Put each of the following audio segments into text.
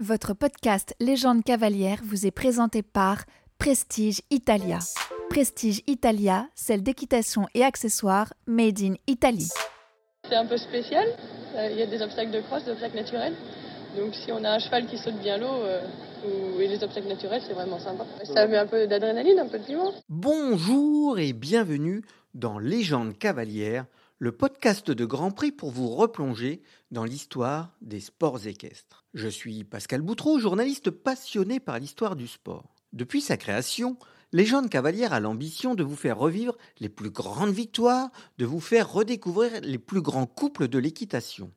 Votre podcast Légende cavalière vous est présenté par Prestige Italia. Prestige Italia, celle d'équitation et accessoires made in Italy. C'est un peu spécial. Euh, Il y a des obstacles de crosse, des obstacles naturels. Donc si on a un cheval qui saute bien l'eau euh, ou- et les obstacles naturels, c'est vraiment sympa. Ça met un peu d'adrénaline, un peu de piment. Bonjour et bienvenue dans Légende cavalière, le podcast de Grand Prix pour vous replonger dans l'histoire des sports équestres. Je suis Pascal Boutreau, journaliste passionné par l'histoire du sport. Depuis sa création, Légende cavalière a l'ambition de vous faire revivre les plus grandes victoires, de vous faire redécouvrir les plus grands couples de l'équitation.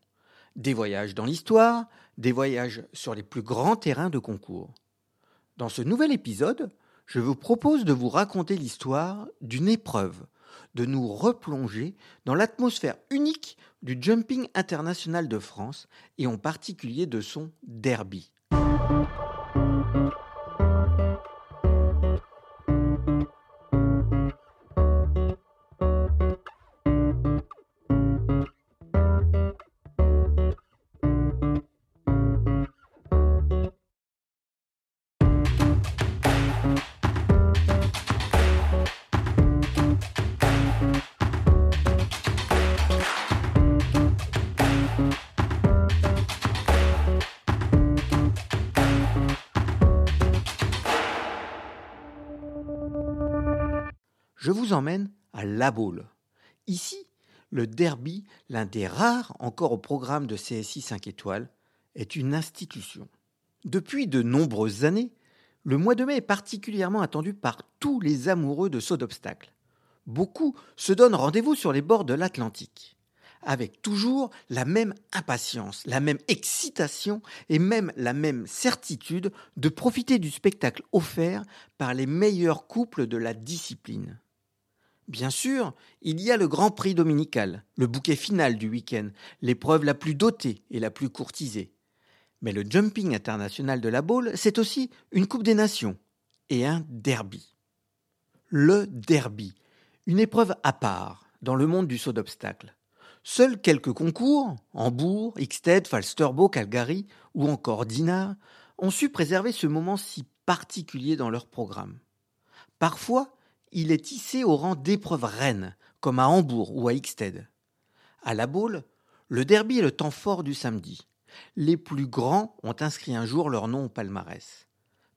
Des voyages dans l'histoire, des voyages sur les plus grands terrains de concours. Dans ce nouvel épisode, je vous propose de vous raconter l'histoire d'une épreuve, de nous replonger dans l'atmosphère unique du jumping international de France et en particulier de son derby. Je vous emmène à La Baule. Ici, le derby, l'un des rares encore au programme de CSI 5 étoiles, est une institution. Depuis de nombreuses années, le mois de mai est particulièrement attendu par tous les amoureux de sauts d'obstacles. Beaucoup se donnent rendez-vous sur les bords de l'Atlantique, avec toujours la même impatience, la même excitation et même la même certitude de profiter du spectacle offert par les meilleurs couples de la discipline. Bien sûr, il y a le Grand Prix dominical, le bouquet final du week-end, l'épreuve la plus dotée et la plus courtisée. Mais le jumping international de la Baule, c'est aussi une Coupe des Nations et un derby. Le derby, une épreuve à part dans le monde du saut d'obstacles. Seuls quelques concours, Hambourg, Ixted, Falsterbo, Calgary ou encore Dinard, ont su préserver ce moment si particulier dans leur programme. Parfois, il est tissé au rang d'épreuve reine, comme à Hambourg ou à Ixted. À la Baule, le derby est le temps fort du samedi. Les plus grands ont inscrit un jour leur nom au palmarès.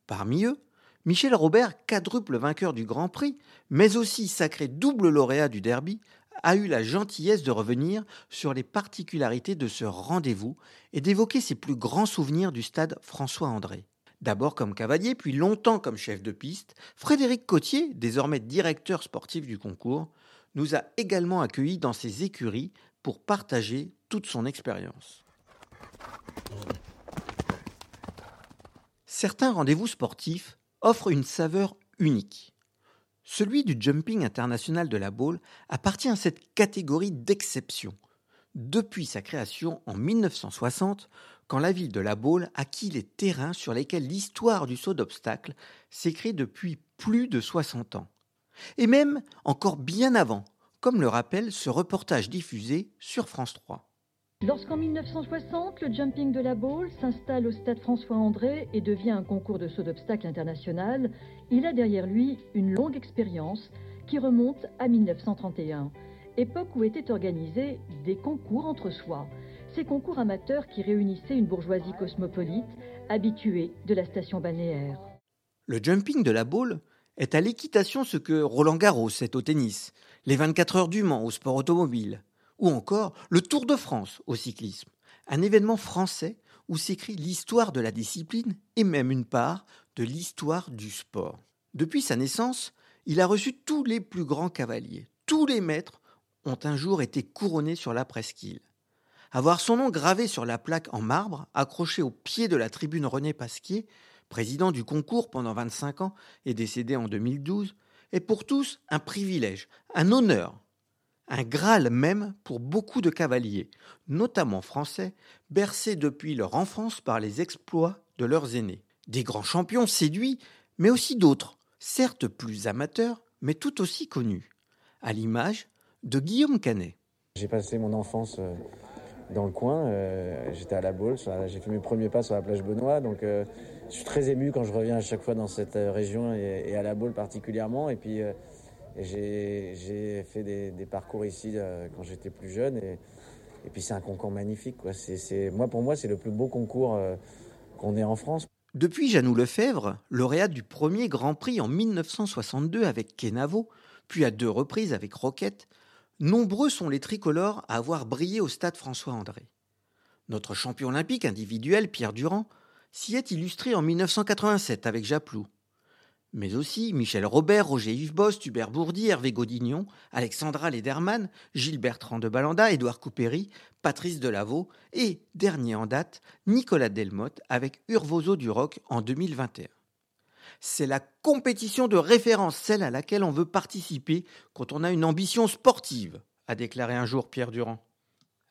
Parmi eux, Michel Robert, quadruple vainqueur du Grand Prix, mais aussi sacré double lauréat du derby, a eu la gentillesse de revenir sur les particularités de ce rendez-vous et d'évoquer ses plus grands souvenirs du stade François-André. D'abord comme cavalier, puis longtemps comme chef de piste, Frédéric Cotier, désormais directeur sportif du concours, nous a également accueillis dans ses écuries pour partager toute son expérience. Certains rendez-vous sportifs offrent une saveur unique. Celui du jumping international de la Baule appartient à cette catégorie d'exception. Depuis sa création en 1960, quand la ville de La Baule acquit les terrains sur lesquels l'histoire du saut d'obstacle s'écrit depuis plus de 60 ans. Et même encore bien avant, comme le rappelle ce reportage diffusé sur France 3. Lorsqu'en 1960, le jumping de la Baule s'installe au stade François-André et devient un concours de saut d'obstacles international, il a derrière lui une longue expérience qui remonte à 1931, époque où étaient organisés des concours entre soi. Ces concours amateurs qui réunissaient une bourgeoisie cosmopolite habituée de la station balnéaire. Le jumping de la Baule est à l'équitation ce que Roland Garros est au tennis, les 24 heures du Mans au sport automobile, ou encore le Tour de France au cyclisme, un événement français où s'écrit l'histoire de la discipline et même une part de l'histoire du sport. Depuis sa naissance, il a reçu tous les plus grands cavaliers. Tous les maîtres ont un jour été couronnés sur la presqu'île. Avoir son nom gravé sur la plaque en marbre, accrochée au pied de la tribune René Pasquier, président du concours pendant 25 ans et décédé en 2012, est pour tous un privilège, un honneur, un Graal même pour beaucoup de cavaliers, notamment français, bercés depuis leur enfance par les exploits de leurs aînés. Des grands champions séduits, mais aussi d'autres, certes plus amateurs, mais tout aussi connus, à l'image de Guillaume Canet. J'ai passé mon enfance euh, dans le coin. J'étais à la boule, j'ai fait mes premiers pas sur la plage Benoît, donc je suis très ému quand je reviens à chaque fois dans cette région et, à la boule particulièrement. Et puis j'ai fait des, parcours ici quand j'étais plus jeune. Et, puis c'est un concours magnifique. Moi, pour moi, c'est le plus beau concours qu'on ait en France. Depuis Janou Lefebvre, lauréat du premier Grand Prix en 1962 avec Kenavo, puis à deux reprises avec Roquette, nombreux sont les tricolores à avoir brillé au stade François-André. Notre champion olympique individuel, Pierre Durand, s'y est illustré en 1987 avec Japlou, mais aussi Michel Robert, Roger Yves Bost, Hubert Bourdi, Hervé Godignon, Alexandra Lederman, Gilles Bertrand de Balanda, Édouard Coupéry, Patrice Delaveau et, dernier en date, Nicolas Delmotte avec Urvozo du Rock en 2021. C'est la compétition de référence, celle à laquelle on veut participer quand on a une ambition sportive, a déclaré un jour Pierre Durand.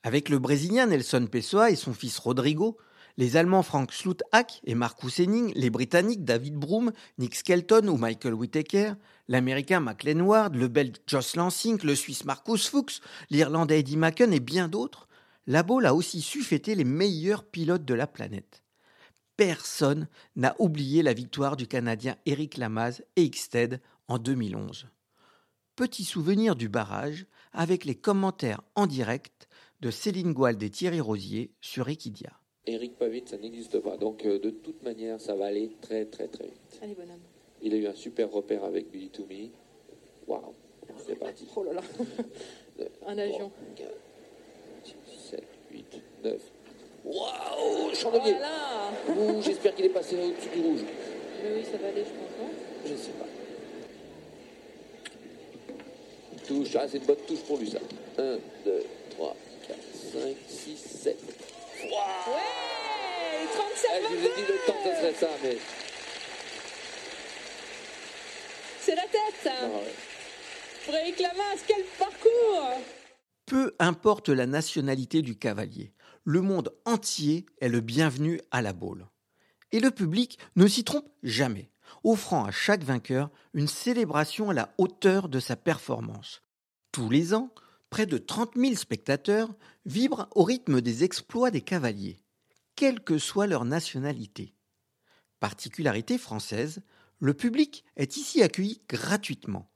Avec le Brésilien Nelson Pessoa et son fils Rodrigo, les Allemands Frank Sluthak et Marcus Henning, les Britanniques David Broom, Nick Skelton ou Michael Whittaker, l'Américain McLean Ward, le Belge Joss Lansing, le Suisse Marcus Fuchs, l'Irlandais Eddie Macken et bien d'autres, la Baule a aussi su fêter les meilleurs pilotes de la planète. Personne n'a oublié la victoire du Canadien Eric Lamaze et Xted en 2011. Petit souvenir du barrage avec les commentaires en direct de Céline Gouald et Thierry Rosier sur Equidia. Eric pas vite, ça n'existe pas. Donc euh, de toute manière, ça va aller très très très vite. Allez, bonhomme. Il a eu un super repère avec Billy Toomey. Waouh, c'est parti. Oh là là, un avion. 4, 6, 7, 8, 9. Waouh, chandelier. Voilà. J'espère qu'il est passé au-dessus du rouge. oui, ça va aller, je pense. Non je ne sais pas. Touche, ah, c'est une bonne touche pour lui ça. 1, 2, 3, 4, 5, 6, 7. Ouais 37 ah, Je vous ai dit le temps, ça serait ça, mais. C'est la tête ah, Frédéric Lamas, quel parcours Peu importe la nationalité du cavalier, le monde entier est le bienvenu à la boule. Et le public ne s'y trompe jamais, offrant à chaque vainqueur une célébration à la hauteur de sa performance. Tous les ans, près de 30 000 spectateurs vibrent au rythme des exploits des cavaliers, quelle que soit leur nationalité. Particularité française, le public est ici accueilli gratuitement.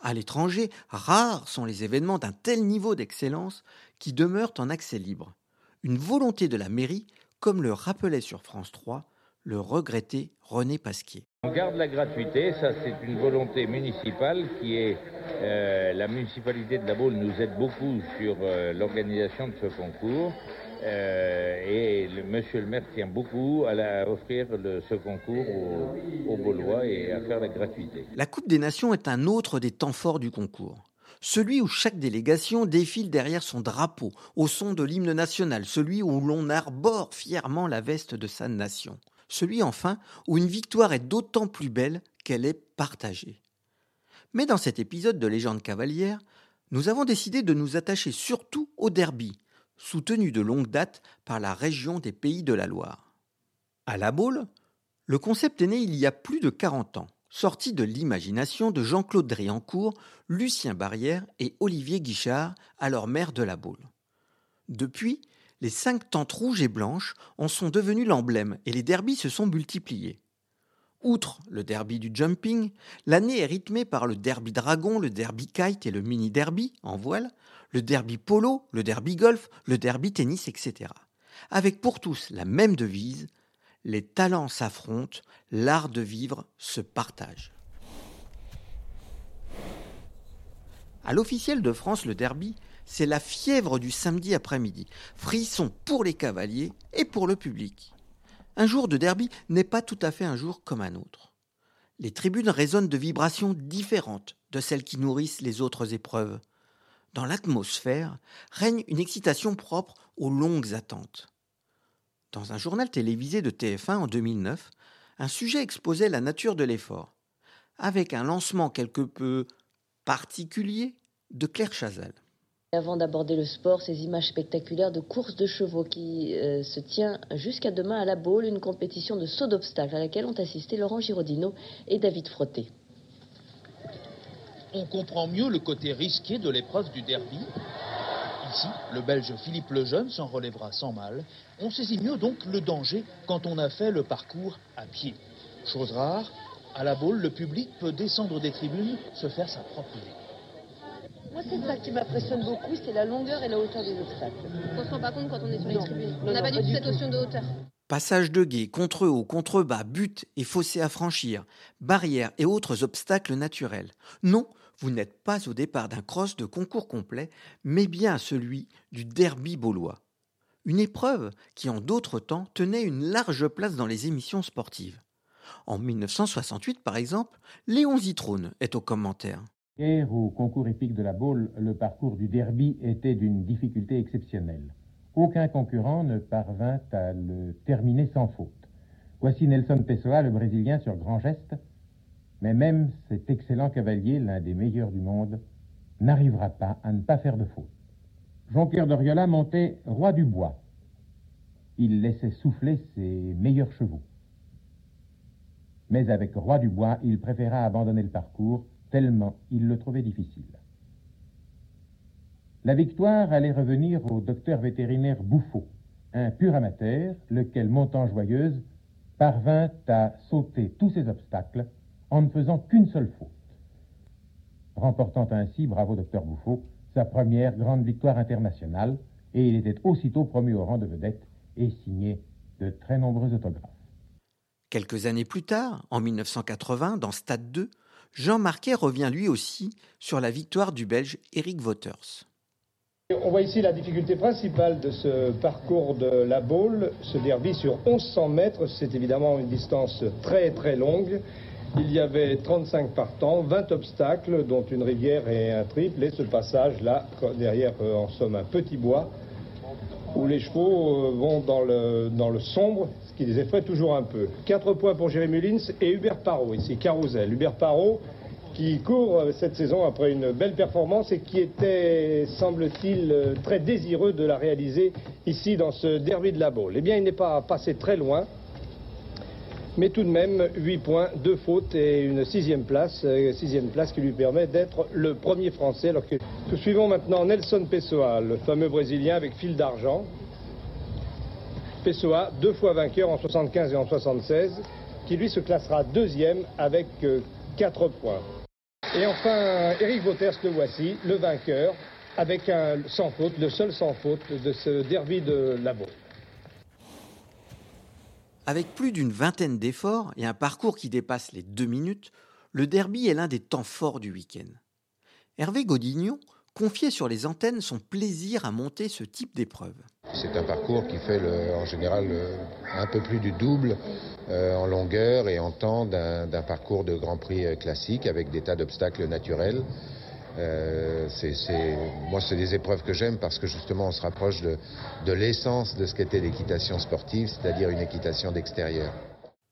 À l'étranger, rares sont les événements d'un tel niveau d'excellence qui demeurent en accès libre. Une volonté de la mairie, comme le rappelait sur France 3 le regretté René Pasquier. On garde la gratuité, ça c'est une volonté municipale qui est... Euh, la municipalité de La Baule nous aide beaucoup sur euh, l'organisation de ce concours. Euh, et le, monsieur le maire tient beaucoup à, offrir ce concours aux, aux Baulois et à faire la gratuité. La Coupe des Nations est un autre des temps forts du concours celui où chaque délégation défile derrière son drapeau, au son de l'hymne national, celui où l'on arbore fièrement la veste de sa nation celui enfin où une victoire est d'autant plus belle qu'elle est partagée. Mais dans cet épisode de Légende cavalière, nous avons décidé de nous attacher surtout au derby, soutenu de longue date par la région des Pays de la Loire. À La Baule, le concept est né il y a plus de 40 ans, sorti de l'imagination de Jean-Claude Driancourt, Lucien Barrière et Olivier Guichard, alors maire de La Baule. Depuis, les cinq tentes rouges et blanches en sont devenues l'emblème et les derbys se sont multipliés. Outre le derby du jumping, l'année est rythmée par le derby dragon, le derby kite et le mini derby en voile, le derby polo, le derby golf, le derby tennis, etc. Avec pour tous la même devise les talents s'affrontent, l'art de vivre se partage. À l'officiel de France, le derby c'est la fièvre du samedi après-midi. Frisson pour les cavaliers et pour le public. Un jour de derby n'est pas tout à fait un jour comme un autre. Les tribunes résonnent de vibrations différentes de celles qui nourrissent les autres épreuves. Dans l'atmosphère règne une excitation propre aux longues attentes. Dans un journal télévisé de TF1 en 2009, un sujet exposait la nature de l'effort, avec un lancement quelque peu particulier de Claire Chazal. Avant d'aborder le sport, ces images spectaculaires de course de chevaux qui euh, se tient jusqu'à demain à la Baule, une compétition de saut d'obstacles à laquelle ont assisté Laurent Girodino et David Frotté. On comprend mieux le côté risqué de l'épreuve du derby. Ici, le Belge Philippe Lejeune s'en relèvera sans mal. On saisit mieux donc le danger quand on a fait le parcours à pied. Chose rare, à la boule, le public peut descendre des tribunes, se faire sa propre idée. Moi, c'est ça qui m'impressionne beaucoup, c'est la longueur et la hauteur des obstacles. On se rend pas compte quand on est sur les Non. tribunes. Non, on n'a pas du tout cette tout. notion de hauteur. Passage de guet, contre-haut, contre-bas, buts et fossés à franchir, barrières et autres obstacles naturels. Non, vous n'êtes pas au départ d'un cross de concours complet, mais bien celui du derby baulois. Une épreuve qui en d'autres temps tenait une large place dans les émissions sportives. En 1968, par exemple, Léon Zitrone est au commentaire. Hier, au concours épique de la Baule, le parcours du derby était d'une difficulté exceptionnelle. Aucun concurrent ne parvint à le terminer sans faute. Voici Nelson Pessoa, le Brésilien, sur grand geste, mais même cet excellent cavalier, l'un des meilleurs du monde, n'arrivera pas à ne pas faire de faute. Jean-Pierre Doriola montait roi du bois. Il laissait souffler ses meilleurs chevaux. Mais avec roi du bois, il préféra abandonner le parcours tellement il le trouvait difficile. La victoire allait revenir au docteur vétérinaire Bouffaut, un pur amateur, lequel, montant joyeuse, parvint à sauter tous ces obstacles en ne faisant qu'une seule faute, remportant ainsi, bravo docteur Bouffaut, sa première grande victoire internationale, et il était aussitôt promu au rang de vedette et signé de très nombreux autographes. Quelques années plus tard, en 1980, dans Stade 2, Jean Marquet revient lui aussi sur la victoire du Belge Eric Wouters. On voit ici la difficulté principale de ce parcours de la Baule, ce derby sur 1100 mètres. C'est évidemment une distance très très longue. Il y avait 35 partants, 20 obstacles, dont une rivière et un triple. Et ce passage là, derrière euh, en somme un petit bois, où les chevaux euh, vont dans le, sombre, ce qui les effraie toujours un peu. 4 points pour Jérémy Lins et Hubert Parot, ici Carousel. Hubert Parot qui court euh, cette saison après une belle performance et qui était, semble-t-il, très désireux de la réaliser ici dans ce derby de la Baule. Eh bien, il n'est pas passé très loin, mais tout de même 8 points, 2 fautes et une sixième place, euh, sixième place qui lui permet d'être le premier Français. Alors que nous suivons maintenant Nelson Pessoa, le fameux Brésilien avec fil d'argent. Pessoa, deux fois vainqueur en 75 et en 76, qui lui se classera deuxième avec 4 points. Et enfin, Eric Wouters, le voici, le vainqueur, avec un sans faute, le seul sans faute de ce derby de la. Avec plus d'une vingtaine d'efforts et un parcours qui dépasse les deux minutes, le derby est l'un des temps forts du week-end. Hervé Godignon confiait sur les antennes son plaisir à monter ce type d'épreuve. C'est un parcours qui fait en général un peu plus du double euh, en longueur et en temps d'un d'un parcours de Grand Prix euh, classique avec des tas d'obstacles naturels. Euh, c'est- moi, c'est des épreuves que j'aime parce que justement, on se rapproche de l'essence de ce qu'était l'équitation sportive, c'est-à-dire une équitation d'extérieur.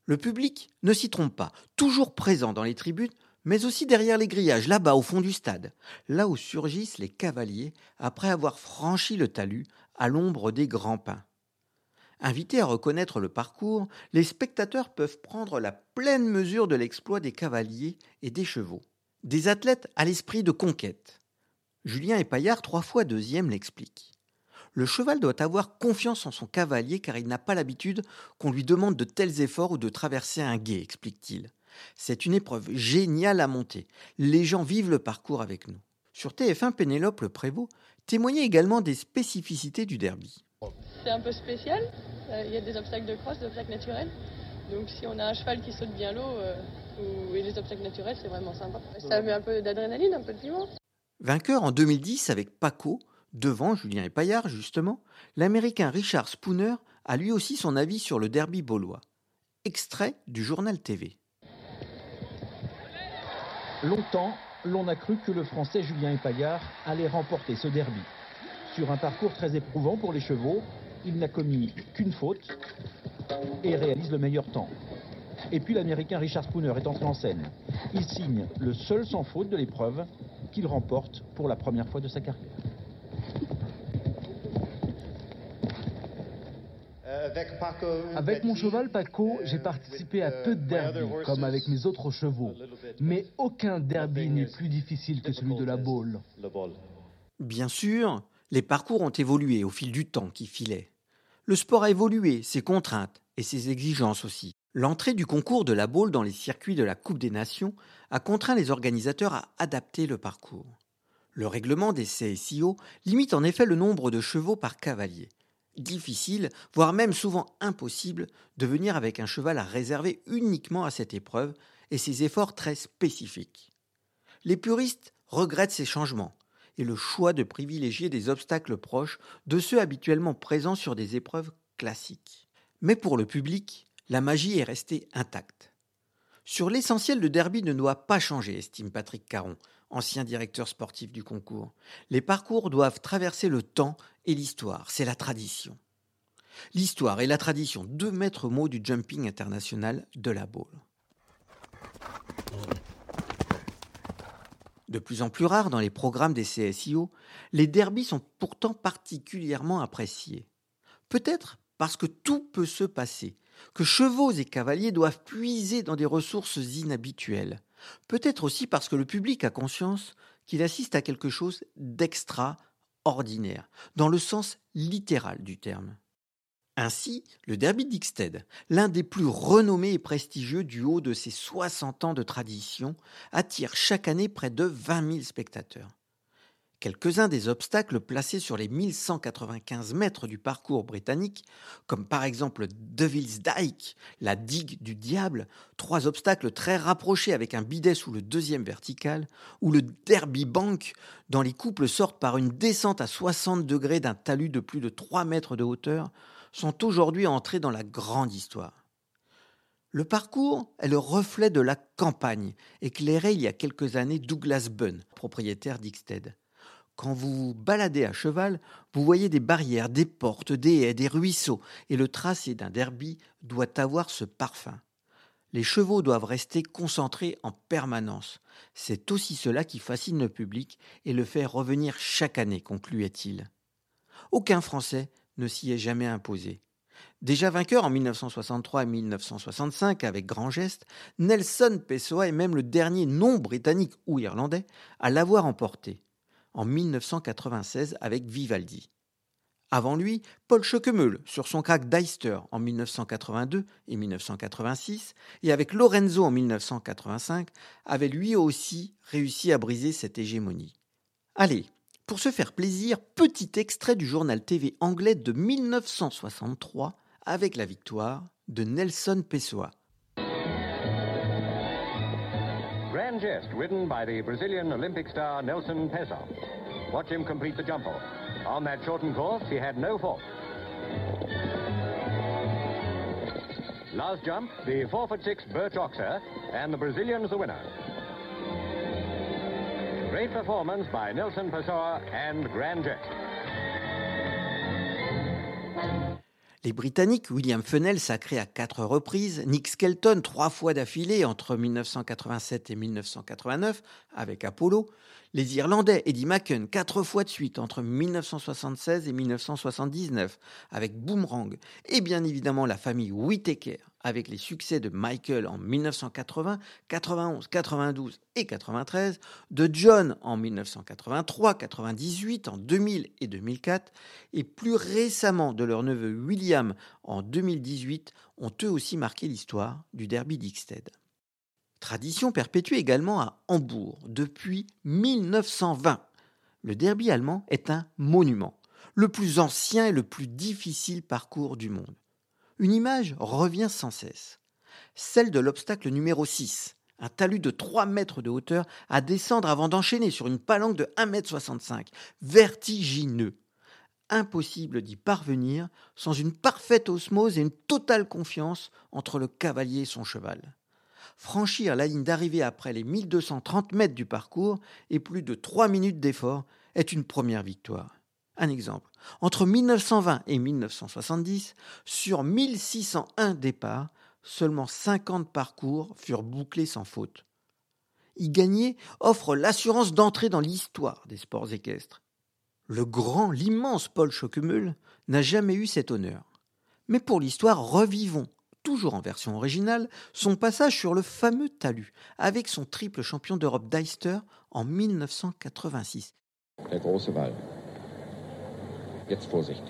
Le public ne s'y trompe pas, toujours présent dans les tribunes, mais aussi derrière les grillages, là-bas au fond du stade, là où surgissent les cavaliers après avoir franchi le talus à l'ombre des grands pins. Invités à reconnaître le parcours, les spectateurs peuvent prendre la pleine mesure de l'exploit des cavaliers et des chevaux. Des athlètes à l'esprit de conquête. Julien Epaillard, trois fois deuxième, l'explique. Le cheval doit avoir confiance en son cavalier car il n'a pas l'habitude qu'on lui demande de tels efforts ou de traverser un gué, explique-t-il. C'est une épreuve géniale à monter. Les gens vivent le parcours avec nous. Sur TF1, Pénélope Le Prévost témoignait également des spécificités du derby. C'est un peu spécial. Euh, Il y a des obstacles de crosse, des obstacles naturels. Donc si on a un cheval qui saute bien l'eau et les obstacles naturels, c'est vraiment sympa. Ça met un peu d'adrénaline, un peu de piment. Vainqueur en 2010 avec Paco, devant Julien Epaillard justement, l'Américain Richard Spooner a lui aussi son avis sur le derby baulois. Extrait du journal TV. Longtemps, l'on a cru que le Français Julien Epaillard allait remporter ce derby. Sur un parcours très éprouvant pour les chevaux, il n'a commis qu'une faute et réalise le meilleur temps. Et puis l'Américain Richard Spooner est entré en scène. Il signe le seul sans faute de l'épreuve qu'il remporte pour la première fois de sa carrière. Avec mon cheval Paco, j'ai participé à peu de derby, comme avec mes autres chevaux. Mais aucun derby n'est plus difficile que celui de la Baule. Bien sûr, Les parcours ont évolué au fil du temps qui filait. Le sport a évolué, ses contraintes et ses exigences aussi. L'entrée du concours de la boule dans les circuits de la Coupe des Nations a contraint les organisateurs à adapter le parcours. Le règlement des CSIO limite en effet le nombre de chevaux par cavalier. Difficile, voire même souvent impossible, de venir avec un cheval à réserver uniquement à cette épreuve et ses efforts très spécifiques. Les puristes regrettent ces changements et le choix de privilégier des obstacles proches de ceux habituellement présents sur des épreuves classiques. Mais pour le public, la magie est restée intacte. Sur l'essentiel, le derby ne doit pas changer, estime Patrick Caron, ancien directeur sportif du concours. Les parcours doivent traverser le temps et l'histoire, c'est la tradition. L'histoire et la tradition, deux maîtres mots du jumping international de la boule. De plus en plus rares dans les programmes des CSIO, les derbies sont pourtant particulièrement appréciés. Peut-être parce que tout peut se passer, que chevaux et cavaliers doivent puiser dans des ressources inhabituelles. Peut-être aussi parce que le public a conscience qu'il assiste à quelque chose d'extraordinaire, dans le sens littéral du terme. Ainsi, le Derby d'Ixted, l'un des plus renommés et prestigieux du haut de ses 60 ans de tradition, attire chaque année près de 20 000 spectateurs. Quelques-uns des obstacles placés sur les 1195 mètres du parcours britannique, comme par exemple Devil's Dyke, la digue du diable, trois obstacles très rapprochés avec un bidet sous le deuxième vertical, ou le Derby Bank, dont les couples sortent par une descente à 60 degrés d'un talus de plus de 3 mètres de hauteur, sont aujourd'hui entrés dans la grande histoire. Le parcours est le reflet de la campagne, éclairé il y a quelques années Douglas Bunn, propriétaire d'Ixted. Quand vous vous baladez à cheval, vous voyez des barrières, des portes, des haies, des ruisseaux, et le tracé d'un derby doit avoir ce parfum. Les chevaux doivent rester concentrés en permanence. C'est aussi cela qui fascine le public et le fait revenir chaque année, concluait-il. Aucun Français ne s'y est jamais imposé. Déjà vainqueur en 1963 et 1965 avec grand geste, Nelson Pessoa est même le dernier non britannique ou irlandais à l'avoir emporté, en 1996 avec Vivaldi. Avant lui, Paul Schockemöhl sur son crack Deister en 1982 et 1986, et avec Lorenzo en 1985, avait lui aussi réussi à briser cette hégémonie. Allez, pour se faire plaisir, petit extrait du journal TV anglais de 1963 avec la victoire de Nelson Pessoa. Grand Gest, ridden by the Brazilian Olympic star Nelson Pessoa. Watch him complete the jump off. On that shortened course, he had no fault. Last jump, the 4 foot 6 Birch Oxer, and the Brazilian's the winner. Great performance by Nelson Pessoa and Grand Jet. Les Britanniques, William Fennell sacré à quatre reprises, Nick Skelton trois fois d'affilée entre 1987 et 1989 avec Apollo, les Irlandais Eddie Macken quatre fois de suite entre 1976 et 1979 avec Boomerang, et bien évidemment la famille Whittaker avec les succès de Michael en 1980, 91, 92 et 93, de John en 1983, 98, en 2000 et 2004, et plus récemment de leur neveu William en 2018, ont eux aussi marqué l'histoire du derby d'Ixted. Tradition perpétuée également à Hambourg depuis 1920. Le derby allemand est un monument, le plus ancien et le plus difficile parcours du monde une image revient sans cesse. Celle de l'obstacle numéro 6, un talus de 3 mètres de hauteur à descendre avant d'enchaîner sur une palanque de 1 mètre 65, vertigineux. Impossible d'y parvenir sans une parfaite osmose et une totale confiance entre le cavalier et son cheval. Franchir la ligne d'arrivée après les 1230 mètres du parcours et plus de 3 minutes d'effort est une première victoire. Un exemple. Entre 1920 et 1970, sur 1601 départs, seulement 50 parcours furent bouclés sans faute. Y gagner offre l'assurance d'entrer dans l'histoire des sports équestres. Le grand, l'immense Paul Schockemöhl n'a jamais eu cet honneur. Mais pour l'histoire, revivons, toujours en version originale, son passage sur le fameux talus, avec son triple champion d'Europe d'Eister en 1986. La grosse Jetzt Vorsicht.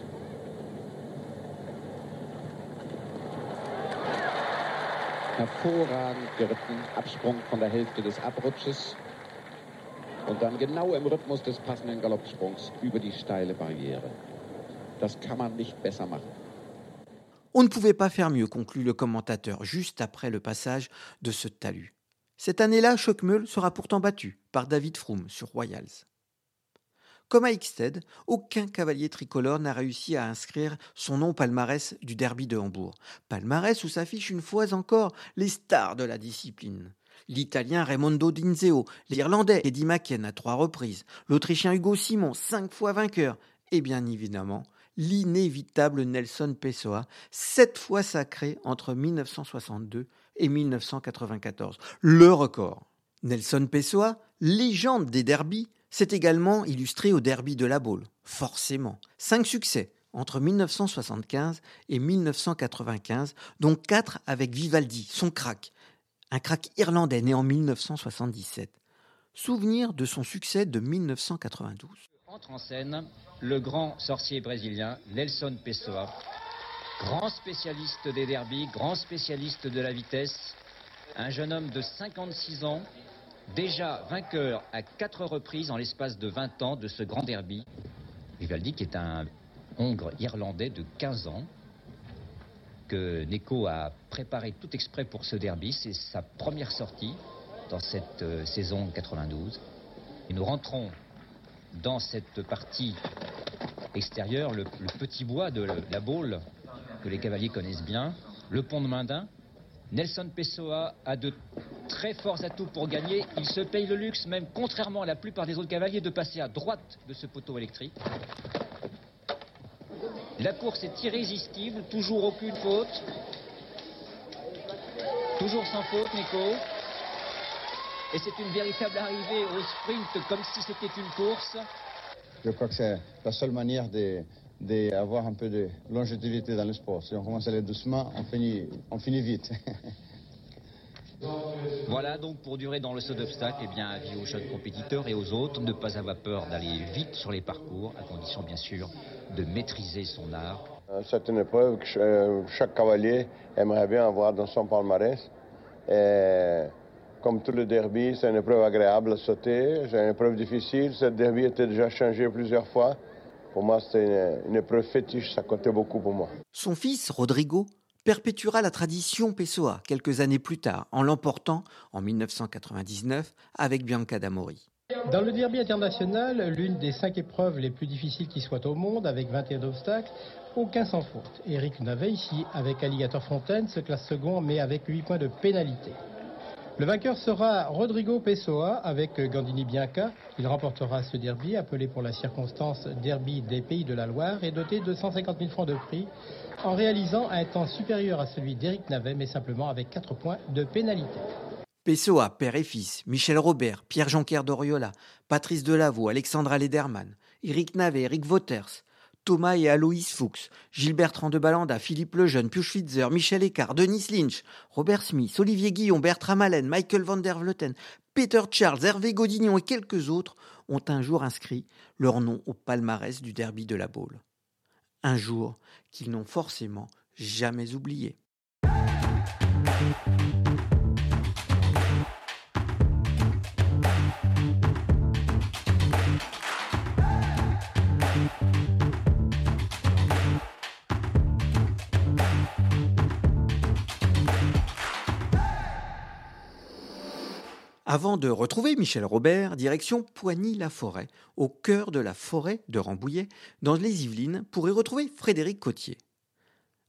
Hervorragend geritten, Absprung von der Hälfte des Abrutsches und dann genau im Rhythmus des passenden Galoppsprungs über die steile Barriere. Das kann man nicht besser machen. On ne pouvait pas faire mieux, conclut le commentateur, juste après le passage de ce talus. Cette année-là, Choquemeul sera pourtant battu par David Froome sur Royals. Comme à Ixted, aucun cavalier tricolore n'a réussi à inscrire son nom au palmarès du derby de Hambourg. Palmarès où s'affichent une fois encore les stars de la discipline. L'Italien Raimondo Dinzeo, l'Irlandais Eddie Macken à trois reprises, l'Autrichien Hugo Simon, cinq fois vainqueur, et bien évidemment l'inévitable Nelson Pessoa, sept fois sacré entre 1962 et 1994. Le record. Nelson Pessoa, légende des derbies, s'est également illustré au derby de la Baule, forcément. Cinq succès entre 1975 et 1995, dont quatre avec Vivaldi, son crack, un crack irlandais né en 1977. Souvenir de son succès de 1992. Entre en scène le grand sorcier brésilien Nelson Pessoa, grand spécialiste des derbies, grand spécialiste de la vitesse, un jeune homme de 56 ans, déjà vainqueur à quatre reprises en l'espace de 20 ans de ce grand derby. Vivaldi qui est un Hongre irlandais de 15 ans que Neko a préparé tout exprès pour ce derby. C'est sa première sortie dans cette euh, saison 92. Et nous rentrons dans cette partie extérieure, le, petit bois de la Baule, que les cavaliers connaissent bien, le pont de Mindin. Nelson Pessoa a de très forts atouts pour gagner. Il se paye le luxe, même contrairement à la plupart des autres cavaliers, de passer à droite de ce poteau électrique. La course est irrésistible, toujours aucune faute. Toujours sans faute, Nico. Et c'est une véritable arrivée au sprint comme si c'était une course. Je crois que c'est la seule manière d'avoir un peu de longévité dans le sport. Si on commence à aller doucement, on finit, on finit vite. Voilà donc pour durer dans le saut d'obstacle, eh bien avis aux jeunes compétiteurs et aux autres, ne pas avoir peur d'aller vite sur les parcours, à condition bien sûr de maîtriser son art. Euh, c'est une épreuve que euh, chaque cavalier aimerait bien avoir dans son palmarès. Et comme tout le derby, c'est une épreuve agréable à sauter, c'est une épreuve difficile. Cette derby été déjà changé plusieurs fois. Pour moi, c'était une, une épreuve fétiche, ça comptait beaucoup pour moi. Son fils, Rodrigo, perpétuera la tradition Pessoa quelques années plus tard, en l'emportant en 1999 avec Bianca D'Amori. Dans le derby international, l'une des cinq épreuves les plus difficiles qui soient au monde, avec 21 obstacles, aucun sans faute. Eric Navet, ici, avec Alligator Fontaine, se classe second, mais avec 8 points de pénalité. Le vainqueur sera Rodrigo Pessoa avec Gandini Bianca. Il remportera ce derby, appelé pour la circonstance Derby des Pays de la Loire, et doté de 150 000 francs de prix, en réalisant un temps supérieur à celui d'Éric Navet, mais simplement avec 4 points de pénalité. Pessoa, père et fils, Michel Robert, Pierre Jonquière d'Oriola, Patrice Delavaux, Alexandra Lederman, Éric Navet, Éric Vauters, Thomas et Aloïs Fuchs, Gilbert de Balanda, Philippe Lejeune, Pius Schwitzer, Michel Eckhart, Denis Lynch, Robert Smith, Olivier Guillon, Bertram Allen, Michael van der Vleuten, Peter Charles, Hervé Godignon et quelques autres ont un jour inscrit leur nom au palmarès du derby de la Baule. Un jour qu'ils n'ont forcément jamais oublié. Avant de retrouver Michel Robert, direction Poigny-la-Forêt, au cœur de la forêt de Rambouillet, dans les Yvelines, pour y retrouver Frédéric Cotier.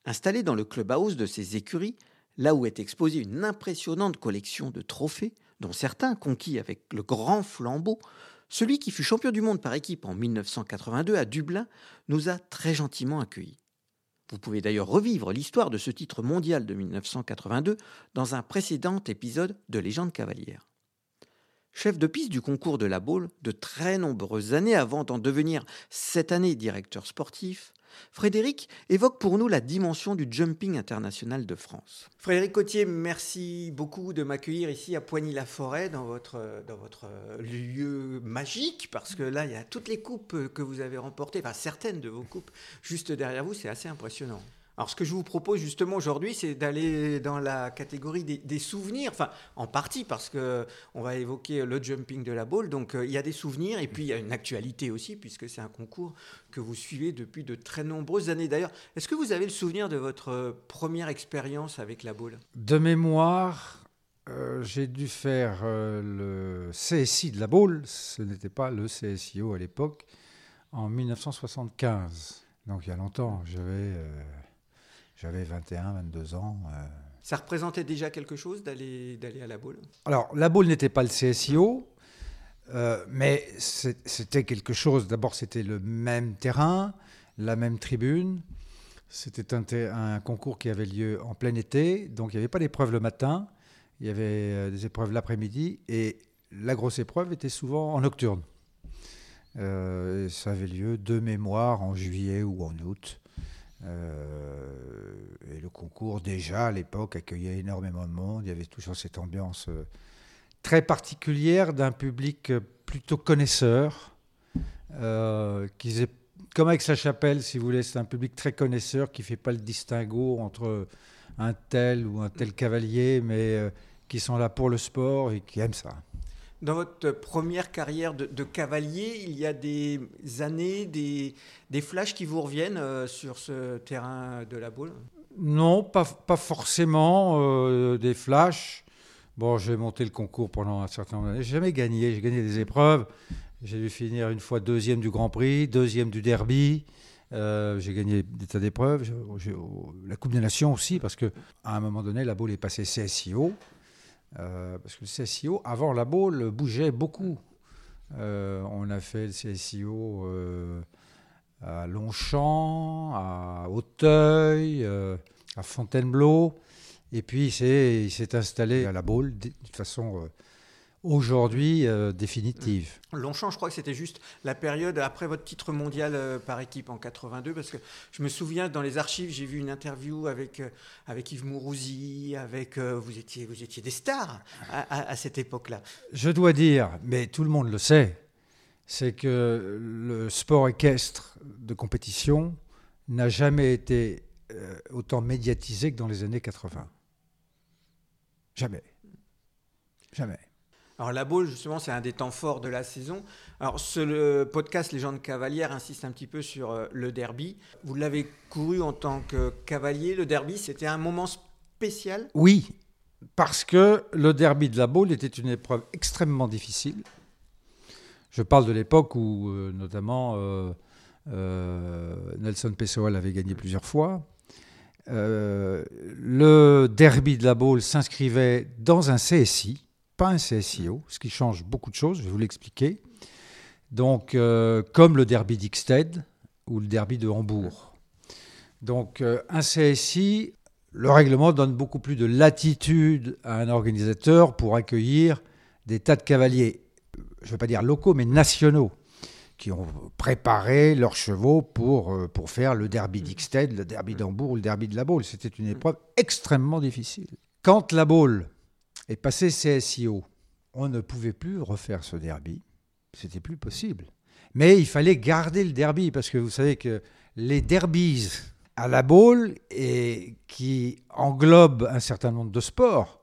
Installé dans le clubhouse de ses écuries, là où est exposée une impressionnante collection de trophées, dont certains conquis avec le grand flambeau, celui qui fut champion du monde par équipe en 1982 à Dublin nous a très gentiment accueillis. Vous pouvez d'ailleurs revivre l'histoire de ce titre mondial de 1982 dans un précédent épisode de Légende cavalière chef de piste du concours de la Baule de très nombreuses années avant d'en devenir cette année directeur sportif, Frédéric évoque pour nous la dimension du jumping international de France. Frédéric Cotier, merci beaucoup de m'accueillir ici à Poigny-la-Forêt dans votre, dans votre lieu magique, parce que là, il y a toutes les coupes que vous avez remportées, enfin certaines de vos coupes juste derrière vous, c'est assez impressionnant. Alors, ce que je vous propose justement aujourd'hui, c'est d'aller dans la catégorie des, souvenirs, enfin, en partie parce que on va évoquer le jumping de la balle. Donc, euh, il y a des souvenirs et puis il y a une actualité aussi, puisque c'est un concours que vous suivez depuis de très nombreuses années. D'ailleurs, est-ce que vous avez le souvenir de votre première expérience avec la balle De mémoire, euh, j'ai dû faire euh, le CSI de la balle. Ce n'était pas le CSIO à l'époque, en 1975. Donc, il y a longtemps, j'avais. J'avais 21, 22 ans. Euh. Ça représentait déjà quelque chose d'aller à la boule? Alors, la boule n'était pas le CSIO, euh, mais c'était quelque chose. D'abord, c'était le même terrain, la même tribune. C'était un, un, concours qui avait lieu en plein été, donc il n'y avait pas d'épreuve le matin, il y avait euh, des épreuves l'après-midi, et la grosse épreuve était souvent en nocturne. ça avait lieu de mémoire en juillet ou en août. Euh, et le concours, déjà à l'époque, accueillait énormément de monde. Il y avait toujours cette ambiance euh, très particulière d'un public euh, plutôt connaisseur. qui comme avec sa chapelle, si vous voulez, c'est un public très connaisseur qui ne fait pas le distinguo entre un tel ou un tel cavalier, mais qui sont là pour le sport et qui aiment ça. Dans votre première carrière de, cavalier, il y a des années, des, des flashs qui vous reviennent euh, sur ce terrain de la boule Non, pas, pas forcément euh, des flashs. Bon, j'ai monté le concours pendant un certain nombre d'années. J'ai jamais gagné. J'ai gagné des épreuves. J'ai dû finir une fois deuxième du Grand Prix, deuxième du Derby. Euh, j'ai gagné des tas d'épreuves. La Coupe des Nations aussi, parce qu'à un moment donné, la boule est passée CSIO. Euh, parce que le CSIO, avant la boule, bougeait beaucoup. Euh, on a fait le CSIO euh, à Longchamp, à Auteuil, à Fontainebleau. Et puis il s'est installé à la boule de façon aujourd'hui euh, définitive. Longchamp, je crois que c'était juste la période après votre titre mondial euh, par équipe en 82, parce que je me souviens dans les archives, j'ai vu une interview avec, euh, avec Yves Mourouzi, avec vous étiez vous étiez des stars à, cette époque-là. Je dois dire, mais tout le monde le sait, c'est que le sport équestre de compétition n'a jamais été autant médiatisé que dans les années 80. Jamais. Jamais. Alors la boule, justement, c'est un des temps forts de la saison. Alors ce le podcast Légende cavalière insiste un petit peu sur euh, le derby. Vous l'avez couru en tant que cavalier. Le derby, c'était un moment spécial? Oui, parce que le derby de la boule était une épreuve extrêmement difficile. Je parle de l'époque où, euh, notamment, euh, Nelson Pessoa l'avait gagné plusieurs fois. le derby de la boule s'inscrivait dans un CSI pas un CSIO, ce qui change beaucoup de choses, je vais vous l'expliquer. Donc, euh, comme le derby d'Ixted ou le derby de Hambourg. Donc, euh, un CSI, le règlement donne beaucoup plus de latitude à un organisateur pour accueillir des tas de cavaliers, je ne veux pas dire locaux, mais nationaux, qui ont préparé leurs chevaux pour, euh, pour faire le derby d'Ixted, le derby d'Hambourg ou le derby de la Baule. C'était une épreuve extrêmement difficile. Quand la Baule et passé CSIO, on ne pouvait plus refaire ce derby. C'était plus possible. Mais il fallait garder le derby parce que vous savez que les derbies à la boule et qui englobent un certain nombre de sports,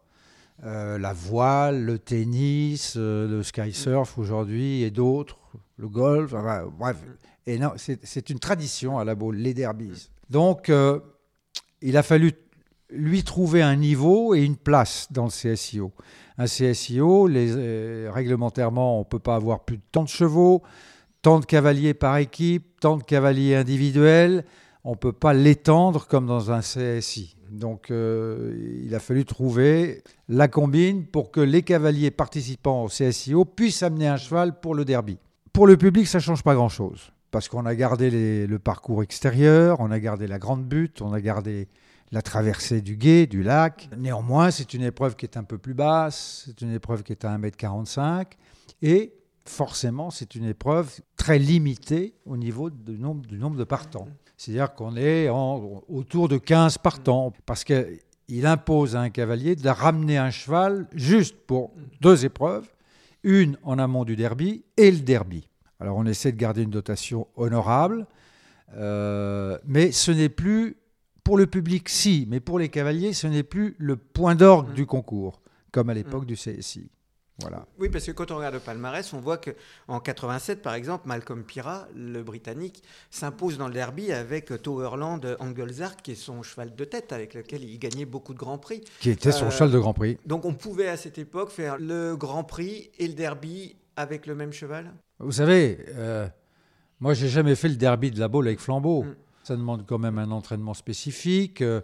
euh, la voile, le tennis, euh, le sky surf aujourd'hui et d'autres, le golf, bref. Et non, c'est une tradition à la boule, les derbies. Donc, euh, il a fallu lui trouver un niveau et une place dans le CSIO. Un CSIO, euh, réglementairement, on ne peut pas avoir plus de tant de chevaux, tant de cavaliers par équipe, tant de cavaliers individuels. On ne peut pas l'étendre comme dans un CSI. Donc euh, il a fallu trouver la combine pour que les cavaliers participants au CSIO puissent amener un cheval pour le derby. Pour le public, ça ne change pas grand-chose. Parce qu'on a gardé le parcours extérieur, on a gardé la grande butte, on a gardé la traversée du gué, du lac. Néanmoins, c'est une épreuve qui est un peu plus basse, c'est une épreuve qui est à 1m45, et forcément, c'est une épreuve très limitée au niveau du nombre, de partants. C'est-à-dire qu'on est en, autour de 15 partants, parce qu'il impose à un cavalier de ramener un cheval juste pour deux épreuves, une en amont du derby et le derby. Alors on essaie de garder une dotation honorable, euh, mais ce n'est plus, pour le public si, mais pour les cavaliers, ce n'est plus le point d'orgue du concours, comme à l'époque du CSI. Voilà. Oui, parce que quand on regarde le palmarès, on voit qu'en 87, par exemple, Malcolm Pira, le Britannique, s'impose dans le derby avec Towerland Anglezart, qui est son cheval de tête, avec lequel il gagnait beaucoup de grands prix. Qui était son cheval de grand prix. Donc on pouvait à cette époque faire le grand prix et le derby avec le même cheval? Vous savez, euh, moi j'ai jamais fait le derby de la Baule avec flambeau. Mm. Ça demande quand même un entraînement spécifique. Euh,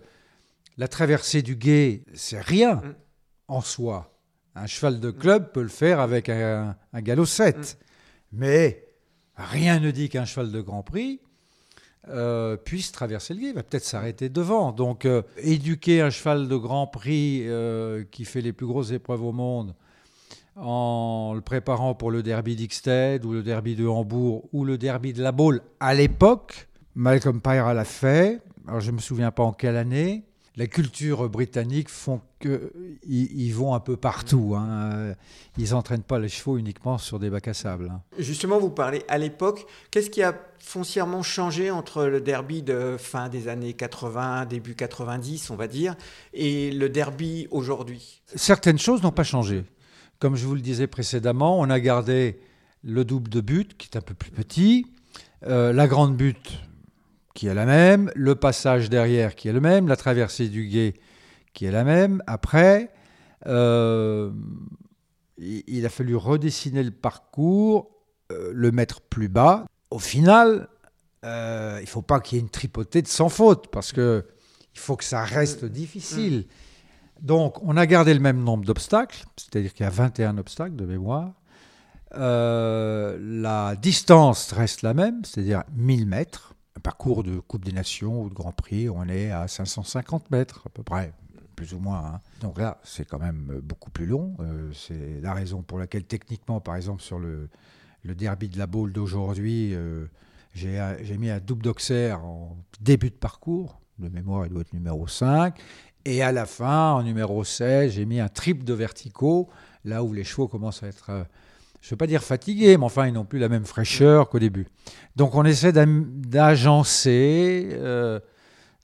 la traversée du guet, c'est rien mm. en soi. Un cheval de club peut le faire avec un, galop 7. Mm. Mais rien ne dit qu'un cheval de Grand Prix euh, puisse traverser le guet. Il va peut-être s'arrêter devant. Donc, euh, éduquer un cheval de Grand Prix euh, qui fait les plus grosses épreuves au monde en le préparant pour le derby d'Ixted ou le derby de Hambourg ou le derby de la Baule à l'époque, Malcolm Pyra l'a fait. Alors, je ne me souviens pas en quelle année la culture britannique font qu'ils vont un peu partout. Hein. Ils n'entraînent pas les chevaux uniquement sur des bacs à sable. Hein. Justement, vous parlez à l'époque. Qu'est-ce qui a foncièrement changé entre le derby de fin des années 80, début 90, on va dire, et le derby aujourd'hui? Certaines choses n'ont pas changé. Comme je vous le disais précédemment, on a gardé le double de but, qui est un peu plus petit, euh, la grande butte, qui est la même, le passage derrière qui est le même, la traversée du guet qui est la même. Après, euh, il a fallu redessiner le parcours, euh, le mettre plus bas. Au final, euh, il ne faut pas qu'il y ait une tripotée de sans faute, parce que il faut que ça reste difficile. Donc, on a gardé le même nombre d'obstacles, c'est-à-dire qu'il y a 21 obstacles de mémoire. la distance reste la même, c'est-à-dire 1000 mètres un parcours de Coupe des Nations ou de Grand Prix, on est à 550 mètres à peu près, plus ou moins. Hein. Donc là, c'est quand même beaucoup plus long. Euh, c'est la raison pour laquelle, techniquement, par exemple, sur le, derby de la Baule d'aujourd'hui, euh, j'ai mis un double d'Auxerre en début de parcours. De mémoire, il doit être numéro 5. Et à la fin, en numéro 16, j'ai mis un triple de verticaux, là où les chevaux commencent à être euh, je ne veux pas dire fatigués, mais enfin, ils n'ont plus la même fraîcheur qu'au début. Donc, on essaie d'agencer euh,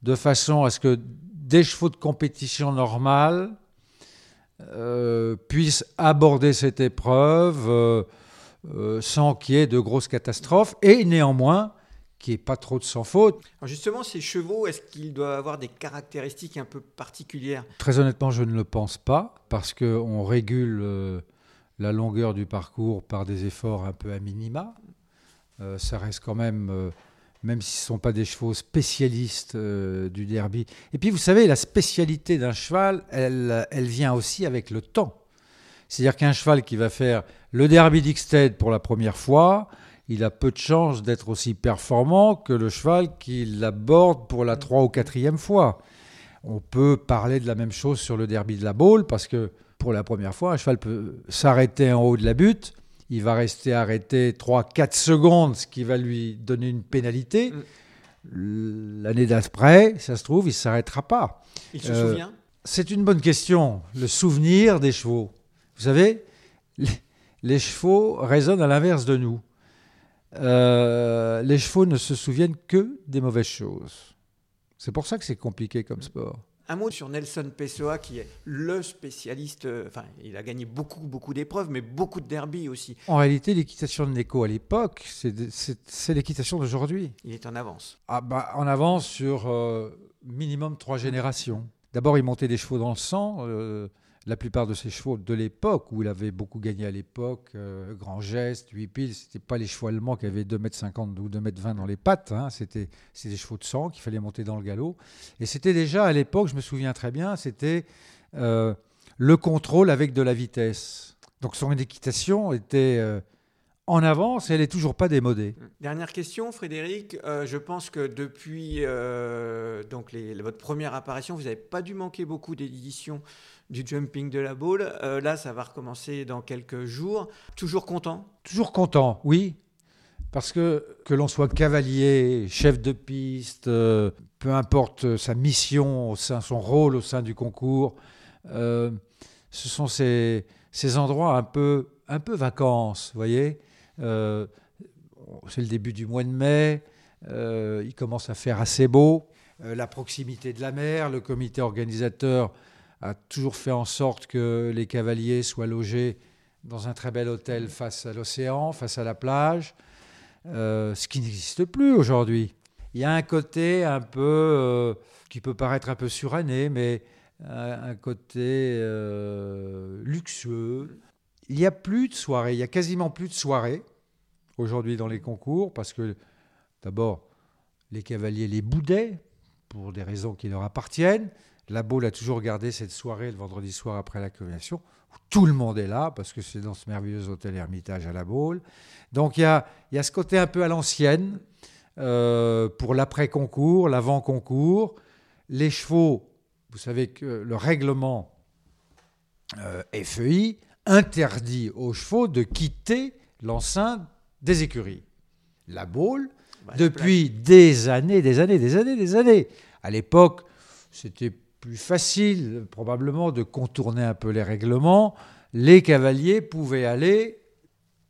de façon à ce que des chevaux de compétition normale euh, puissent aborder cette épreuve euh, sans qu'il y ait de grosses catastrophes et néanmoins qu'il n'y ait pas trop de sans faute. Alors justement, ces chevaux, est-ce qu'ils doivent avoir des caractéristiques un peu particulières? Très honnêtement, je ne le pense pas, parce qu'on régule la longueur du parcours par des efforts un peu à minima. Euh, ça reste quand même, euh, même si ce ne sont pas des chevaux spécialistes euh, du derby. Et puis vous savez, la spécialité d'un cheval, elle, elle vient aussi avec le temps. C'est-à-dire qu'un cheval qui va faire le derby d'Ixted pour la première fois, il a peu de chances d'être aussi performant que le cheval qui l'aborde pour la trois ou quatrième fois. On peut parler de la même chose sur le derby de la Baule parce que pour la première fois, un cheval peut s'arrêter en haut de la butte. Il va rester arrêté 3-4 secondes, ce qui va lui donner une pénalité. Mm. L'année d'après, ça se trouve, il ne s'arrêtera pas. Il se souvient? C'est une bonne question. Le souvenir des chevaux. Vous savez, les, chevaux résonnent à l'inverse de nous. Euh, les chevaux ne se souviennent que des mauvaises choses. C'est pour ça que c'est compliqué comme sport. Un mot sur Nelson Pessoa, qui est le spécialiste. Euh, enfin, il a gagné beaucoup, beaucoup d'épreuves, mais beaucoup de derby aussi. En réalité, l'équitation de Neko à l'époque, c'est l'équitation d'aujourd'hui. Il est en avance. Ah bah, en avance sur euh, minimum trois générations. D'abord, il montait des chevaux dans le sang. Euh, la plupart de ses chevaux de l'époque, où il avait beaucoup gagné à l'époque, euh, Grand Geste, 8 piles, ce pas les chevaux allemands qui avaient 2,50 m ou 2,20 m dans les pattes, hein, c'était des chevaux de sang qu'il fallait monter dans le galop. Et c'était déjà à l'époque, je me souviens très bien, c'était euh, le contrôle avec de la vitesse. Donc son équitation était euh, en avance et elle n'est toujours pas démodée. Dernière question, Frédéric. je pense que depuis donc votre première apparition, vous n'avez pas dû manquer beaucoup d'éditions du jumping de la boule. Euh, là, ça va recommencer dans quelques jours. Toujours content? Toujours content, oui. Parce que que l'on soit cavalier, chef de piste, peu importe sa mission, son rôle au sein du concours, ce sont ces, ces endroits un peu, un peu vacances, vous voyez. c'est le début du mois de mai, il commence à faire assez beau. la proximité de la mer, le comité organisateur a toujours fait en sorte que les cavaliers soient logés dans un très bel hôtel face à l'océan, face à la plage, euh, ce qui n'existe plus aujourd'hui. Il y a un côté un peu, euh, qui peut paraître un peu suranné, mais un, côté euh, luxueux. Il n'y a plus de soirées, il y a quasiment plus de soirées aujourd'hui dans les concours, parce que d'abord, les cavaliers les boudaient, pour des raisons qui leur appartiennent. La Baule a toujours gardé cette soirée le vendredi soir après la où Tout le monde est là parce que c'est dans ce merveilleux hôtel Hermitage à La Baule. Donc il y a, y a, ce côté un peu à l'ancienne euh, pour l'après-concours, l'avant-concours. Les chevaux, vous savez que le règlement euh, FEI interdit aux chevaux de quitter l'enceinte des écuries. La Baule, bah, depuis des années, des années, des années, des années. À l'époque, c'était plus facile probablement de contourner un peu les règlements. Les cavaliers pouvaient aller,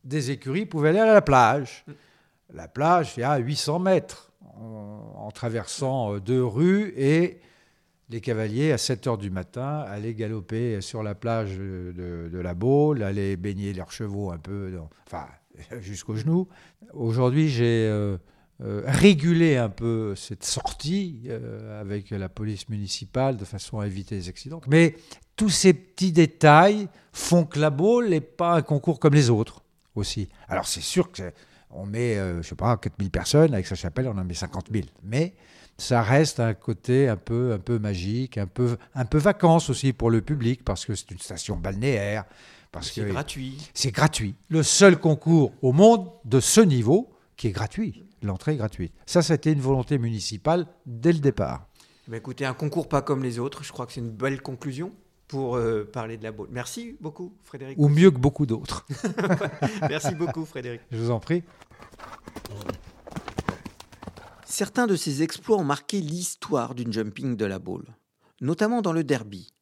des écuries pouvaient aller à la plage. La plage, y a 800 mètres en, traversant euh, deux rues et les cavaliers, à 7 heures du matin, allaient galoper sur la plage de, la Baule, allaient baigner leurs chevaux un peu, enfin, jusqu'aux genoux. Aujourd'hui, j'ai euh, euh, réguler un peu cette sortie euh, avec la police municipale de façon à éviter les accidents. Mais tous ces petits détails font que la Baule n'est pas un concours comme les autres aussi. Alors c'est sûr que on met, euh, je sais pas, 4000 personnes, avec sa chapelle on en met 50 000. Mais ça reste un côté un peu, un peu magique, un peu, un peu vacances aussi pour le public, parce que c'est une station balnéaire. Parce c'est gratuit. C'est gratuit. Le seul concours au monde de ce niveau qui est gratuit l'entrée est gratuite. Ça, c'était une volonté municipale dès le départ. Mais écoutez, un concours pas comme les autres, je crois que c'est une belle conclusion pour euh, parler de la boule. Merci beaucoup, Frédéric. Ou mieux que beaucoup d'autres. Merci beaucoup, Frédéric. Je vous en prie. Certains de ces exploits ont marqué l'histoire du jumping de la boule, notamment dans le derby.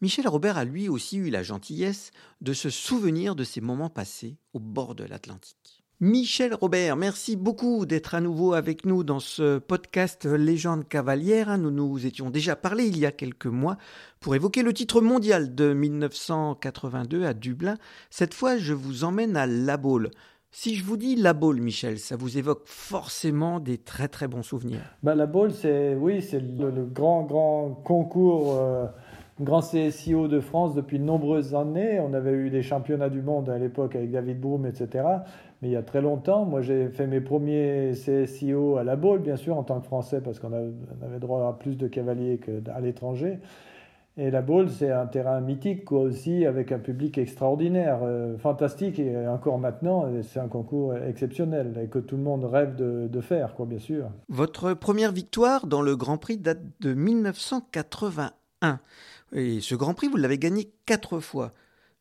Michel Robert a lui aussi eu la gentillesse de se souvenir de ces moments passés au bord de l'Atlantique. Michel Robert, merci beaucoup d'être à nouveau avec nous dans ce podcast Légende cavalière. Nous nous étions déjà parlé il y a quelques mois pour évoquer le titre mondial de 1982 à Dublin. Cette fois, je vous emmène à La Baule. Si je vous dis La Baule, Michel, ça vous évoque forcément des très très bons souvenirs. Bah, la Baule, c'est oui, c'est le, grand grand concours. Euh, grand CSIO de France depuis de nombreuses années. On avait eu des championnats du monde à l'époque avec David Broom, etc mais il y a très longtemps. Moi, j'ai fait mes premiers CSIO à la Baule, bien sûr, en tant que Français, parce qu'on avait droit à plus de cavaliers qu'à l'étranger. Et la Baule, c'est un terrain mythique, quoi, aussi, avec un public extraordinaire, euh, fantastique, et encore maintenant, c'est un concours exceptionnel, et que tout le monde rêve de, de, faire, quoi, bien sûr. Votre première victoire dans le Grand Prix date de 1981. Et ce Grand Prix, vous l'avez gagné quatre fois.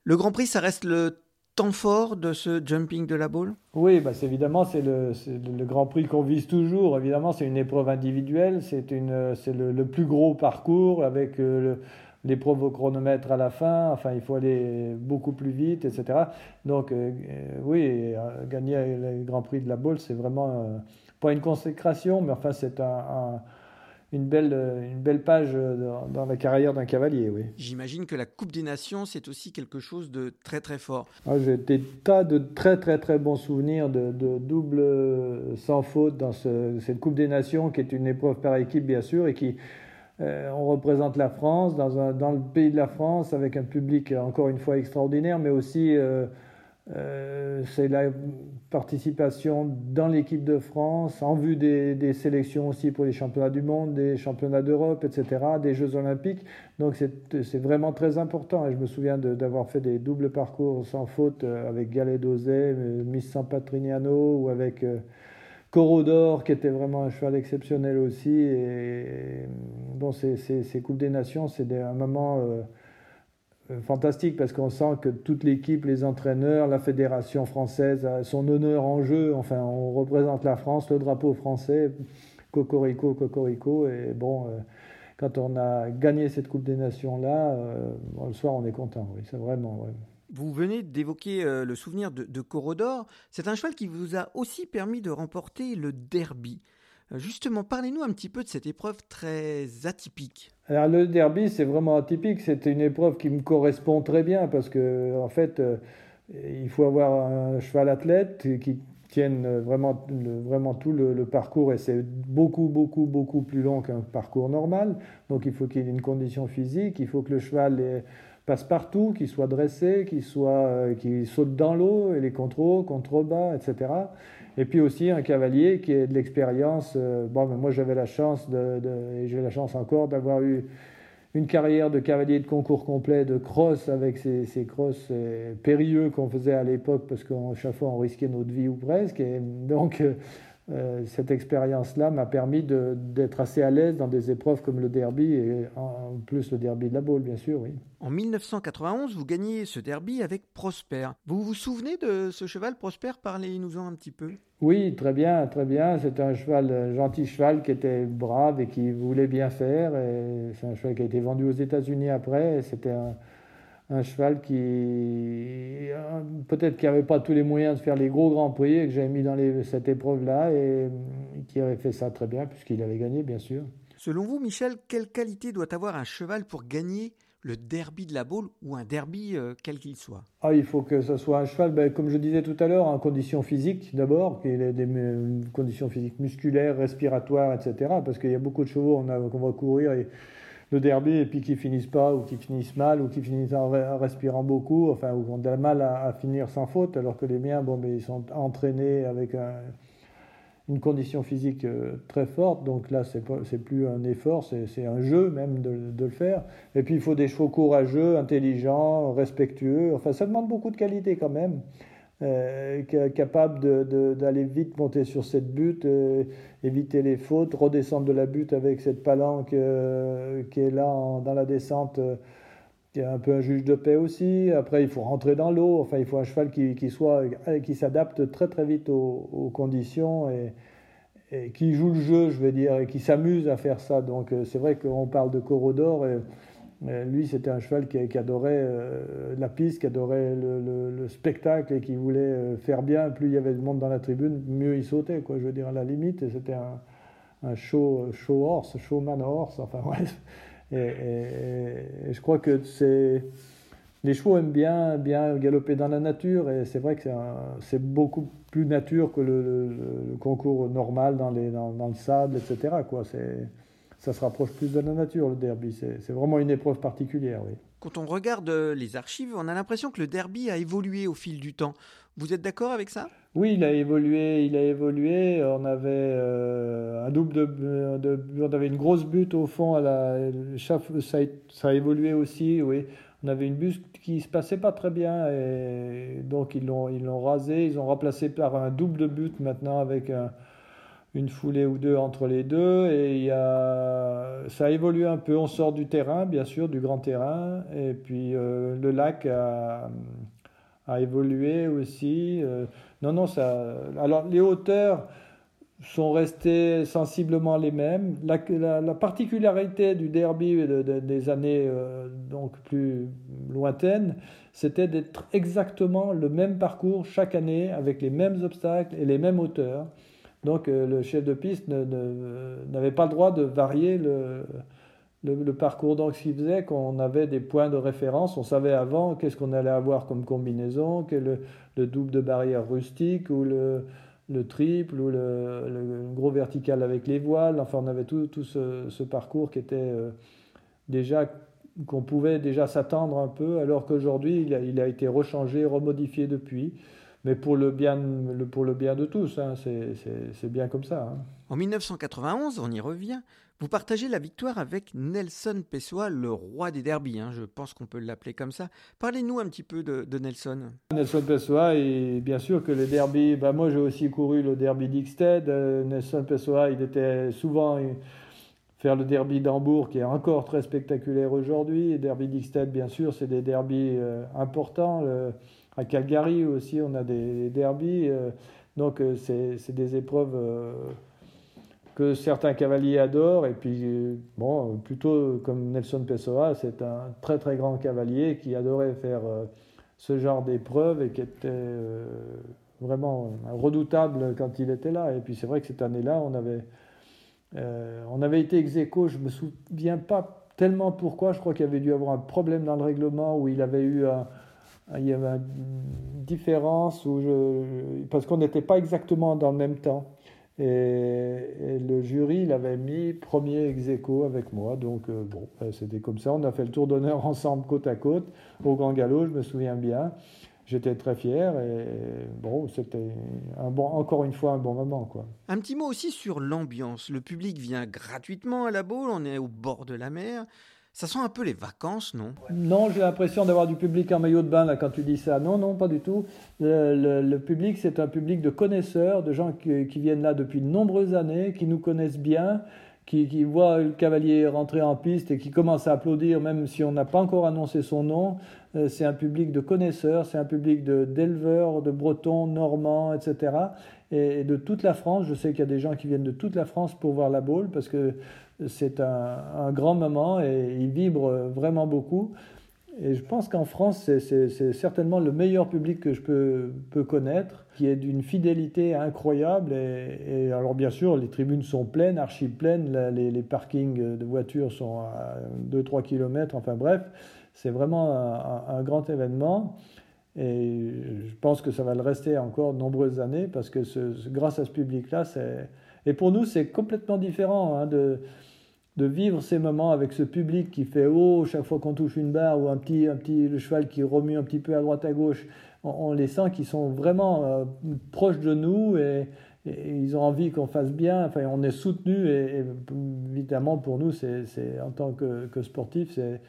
Le Grand Prix, ça reste le temps fort de ce jumping de la boule? Oui, bah évidemment, c'est le, le, Grand Prix qu'on vise toujours. Évidemment, c'est une épreuve individuelle, c'est le, le, plus gros parcours avec euh, l'épreuve au chronomètre à la fin. Enfin, il faut aller beaucoup plus vite, etc. Donc, euh, euh, oui, gagner le Grand Prix de la boule, c'est vraiment pas une consécration, mais enfin, c'est un une belle, une belle page dans, la carrière d'un cavalier, oui. J'imagine que la Coupe des Nations, c'est aussi quelque chose de très très fort. Ah, J'ai des tas de très très très bons souvenirs de, double sans faute dans cette Coupe des Nations, qui est une épreuve par équipe, bien sûr, et qui, euh, on représente la France dans, un, dans le pays de la France, avec un public encore une fois extraordinaire, mais aussi... Euh, euh, c'est la participation dans l'équipe de France, en vue des, sélections aussi pour les championnats du monde, des championnats d'Europe, etc., des Jeux olympiques. Donc c'est vraiment très important. Et je me souviens d'avoir fait des doubles parcours sans faute euh, avec Galet Dosé, euh, Miss San Patrignano ou avec Corodor, qui était vraiment un cheval exceptionnel aussi. Et bon, ces, ces, Coupes des Nations, c'est un moment fantastique parce qu'on sent que toute l'équipe, les entraîneurs, la fédération française son honneur en jeu. Enfin, on représente la France, le drapeau français, cocorico, cocorico. Et bon, quand on a gagné cette Coupe des Nations là, le soir, on est content. Oui, c'est vraiment. Vous venez d'évoquer le souvenir de, de. C'est un cheval qui vous a aussi permis de remporter le derby. Justement, parlez-nous un petit peu de cette épreuve très atypique. Alors le derby, c'est vraiment atypique. C'était une épreuve qui me correspond très bien parce que en fait, euh, il faut avoir un cheval athlète qui tienne vraiment, vraiment tout le, parcours et c'est beaucoup, beaucoup, beaucoup plus long qu'un parcours normal. Donc il faut qu'il ait une condition physique, il faut que le cheval passe partout, qu'il soit dressé, qu'il soit, euh, qu'il saute dans l'eau, et les contre contre-bas, etc. Et puis aussi un cavalier qui ait de l'expérience. Euh, bon, moi j'avais la chance, de, et j'ai la chance encore d'avoir eu une carrière de cavalier de concours complet, de cross avec ces, ces cross euh, périlleux qu'on faisait à l'époque parce qu'à chaque fois on risquait notre vie ou presque. Et donc euh, cette expérience-là m'a permis d'être assez à l'aise dans des épreuves comme le derby et en plus le derby de la Baule, bien sûr. En 1991, vous gagnez ce derby avec Prosper. Vous vous souvenez de ce cheval Prosper? Parlez-nous-en un petit peu. Oui, très bien, très bien. C'était un cheval, un gentil cheval qui était brave et qui voulait bien faire. C'est un cheval qui a été vendu aux États-Unis après. C'était un, cheval qui euh, peut-être qui n'avait pas tous les moyens de faire les gros grands prix et que j'avais mis dans cette épreuve-là et qui avait fait ça très bien puisqu'il avait gagné bien sûr. Selon vous, Michel, quelle qualité doit avoir un cheval pour gagner le derby de la Baule ou un derby euh, quel qu'il soit ah, Il faut que ce soit un cheval, ben, comme je disais tout à l'heure, en conditions physiques d'abord, qu'il ait des conditions physiques musculaires, respiratoires, etc. Parce qu'il y a beaucoup de chevaux qu'on va courir le derby et puis qui finissent pas ou qui finissent mal ou qui finissent en, respirant beaucoup, enfin, ou ont de mal à, finir sans faute, alors que les miens, bon, mais ils sont entraînés avec une condition physique euh, très forte, donc là, c'est, plus un effort, c'est, un jeu même de, le faire. Et puis, il faut des chevaux courageux, intelligents, respectueux, enfin, ça demande beaucoup de qualité quand même. Euh, capable d'aller vite monter sur cette butte, euh, éviter les fautes, redescendre de la butte avec cette palanque qui est là dans la descente, qui est un peu un juge de paix aussi. Après, il faut rentrer dans l'eau. Enfin, il faut un cheval qui, qui soit qui s'adapte très très vite aux, conditions et, qui joue le jeu, je veux dire, et qui s'amuse à faire ça. Donc, c'est vrai qu'on parle de Corodor. Et, lui, c'était un cheval qui, adorait euh, la piste, qui adorait le, spectacle et qui voulait euh, faire bien. Plus il y avait de monde dans la tribune, mieux il sautait, quoi. Je veux dire, à la limite, c'était un, un, show, show horse, showman horse, enfin bref. Et, je crois que c'est. Les chevaux aiment bien, bien galoper dans la nature et c'est vrai que c'est beaucoup plus nature que le, concours normal dans, les, dans, le sable, etc. Quoi. Ça se rapproche plus de la nature, le derby. C'est vraiment une épreuve particulière. Quand on regarde euh, les archives, on a l'impression que le derby a évolué au fil du temps. Vous êtes d'accord avec ça? Oui, il a évolué. Il a évolué. On avait euh, un double de, on avait une grosse butte au fond à la. Ça, a évolué aussi. Oui, on avait une butte qui se passait pas très bien et donc ils l'ont ils l'ont rasé. Ils ont remplacé par un double de butte maintenant avec un une foulée ou deux entre les deux et y a, ça a évolué un peu. On sort du terrain, bien sûr, du grand terrain, et puis euh, le lac a, évolué aussi. Euh, non, non, ça. Alors les hauteurs sont restées sensiblement les mêmes. La, la, particularité du derby des années euh, donc plus lointaines, c'était d'être exactement le même parcours chaque année avec les mêmes obstacles et les mêmes hauteurs. Donc euh, le chef de piste n'avait pas le droit de varier le, parcours. Donc ce qui faisait qu'on avait des points de référence, on savait avant qu'est-ce qu'on allait avoir comme combinaison, que le, le, double de barrière rustique ou le, le triple ou le, gros vertical avec les voiles. Enfin on avait tout, ce, parcours qui euh, déjà qu'on pouvait déjà s'attendre un peu, alors qu'aujourd'hui il, il a, été rechangé, remodifié depuis mais pour le bien, pour le bien de tous, hein, c'est bien comme ça. Hein. En 1991, on y revient, vous partagez la victoire avec Nelson Pessoa, le roi des derbies, hein, je pense qu'on peut l'appeler comme ça. Parlez-nous un petit peu de, Nelson. Nelson Pessoa, et bien sûr que les derbies, bah moi j'ai aussi couru le derby d'Ixted. Euh, Nelson Pessoa, il était souvent faire le derby d'Hambourg qui est encore très spectaculaire aujourd'hui. Derby d'Ixted, bien sûr, c'est des derbys euh, importants. À Calgary aussi, on a des derbys. Euh, donc, euh, c'est des épreuves que certains cavaliers adorent. Et puis, bon, plutôt comme Nelson Pessoa, c'est un très très grand cavalier qui adorait faire ce genre d'épreuve et qui était vraiment redoutable quand il était là. Et puis, c'est vrai que cette année-là, on avait euh, on avait été ex aequo, je ne me souviens pas tellement pourquoi, je crois qu'il avait dû avoir un problème dans le règlement où il avait eu il y avait une différence parce qu'on n'était pas exactement dans le même temps. Et, le jury l'avait mis premier ex aequo avec moi. Donc, euh, bon, ben, c'était comme ça. On a fait le tour d'honneur ensemble, côte à côte, au Grand Galop, je me souviens bien j'étais très fier et bon, c'était encore une fois un bon moment. Un petit mot aussi sur l'ambiance. Le public vient gratuitement à la boule, on est au bord de la mer. Ça sent un peu les vacances, non? Non, j'ai l'impression d'avoir du public en maillot de bain là quand tu dis ça. Non, non, pas du tout. Le, public, c'est un public de connaisseurs, de gens qui, viennent là depuis de nombreuses années, qui nous connaissent bien, qui, qui voient le cavalier rentrer en piste et qui commencent à applaudir même si on n'a pas encore annoncé son nom. Euh, c'est un public de connaisseurs, c'est un public d'éleveurs, de, Bretons, Normands, etc. Et, de toute la France. Je sais qu'il y a des gens qui viennent de toute la France pour voir la boule parce que c'est un, grand moment et il vibre vraiment beaucoup. Et je pense qu'en France, c'est certainement le meilleur public que je peux, peux connaître, qui est d'une fidélité incroyable. Et, alors, bien sûr, les tribunes sont pleines, archi pleines, les, les parkings de voitures sont à 2-3 km, enfin bref. C'est vraiment un, grand événement. Et je pense que ça va le rester encore de nombreuses années parce que grâce à ce public-là, c'est. Et pour nous, c'est complètement différent hein, de, vivre ces moments avec ce public qui fait haut chaque fois qu'on touche une barre ou un petit, un petit le cheval qui remue un petit peu à droite à gauche. On, les sent qui sont vraiment euh, proches de nous et, ils ont envie qu'on fasse bien. Enfin, on est soutenu et, évidemment pour nous, c'est en tant que, que sportif, c'est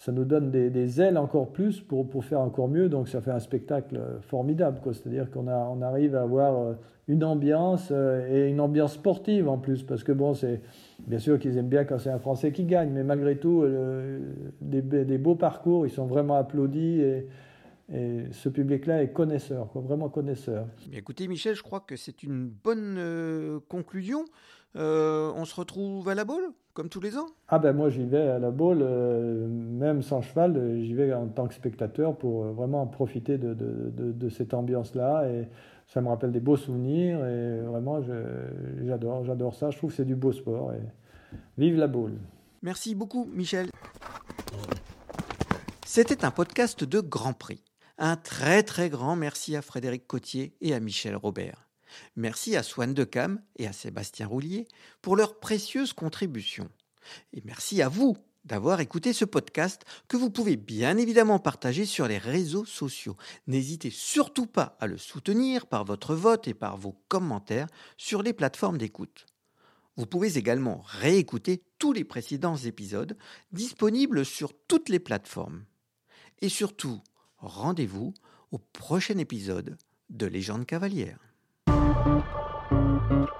ça nous donne des, ailes encore plus pour, pour, faire encore mieux. Donc ça fait un spectacle formidable. C'est-à-dire qu'on on arrive à avoir euh, une ambiance euh, et une ambiance sportive en plus. Parce que bon, c'est bien sûr qu'ils aiment bien quand c'est un Français qui gagne, mais malgré tout, euh, des, beaux parcours, ils sont vraiment applaudis. Et, ce public-là est connaisseur, vraiment connaisseur. Écoutez, Michel, je crois que c'est une bonne conclusion. on se retrouve à la boule? Comme tous les ans Ah ben moi j'y vais à la boule, euh, même sans cheval, euh, j'y vais en tant que spectateur pour euh, vraiment profiter de, de, de, cette ambiance-là. Et ça me rappelle des beaux souvenirs et vraiment j'adore, j'adore ça. Je trouve que c'est du beau sport. Et vive la boule. Merci beaucoup Michel. C'était un podcast de Grand Prix. Un très très grand merci à Frédéric Cotier et à Michel Robert. Merci à Swan Decam et à Sébastien Roulier pour leurs précieuses contributions. Et merci à vous d'avoir écouté ce podcast que vous pouvez bien évidemment partager sur les réseaux sociaux. N'hésitez surtout pas à le soutenir par votre vote et par vos commentaires sur les plateformes d'écoute. Vous pouvez également réécouter tous les précédents épisodes disponibles sur toutes les plateformes. Et surtout, rendez-vous au prochain épisode de Légende cavalière. Música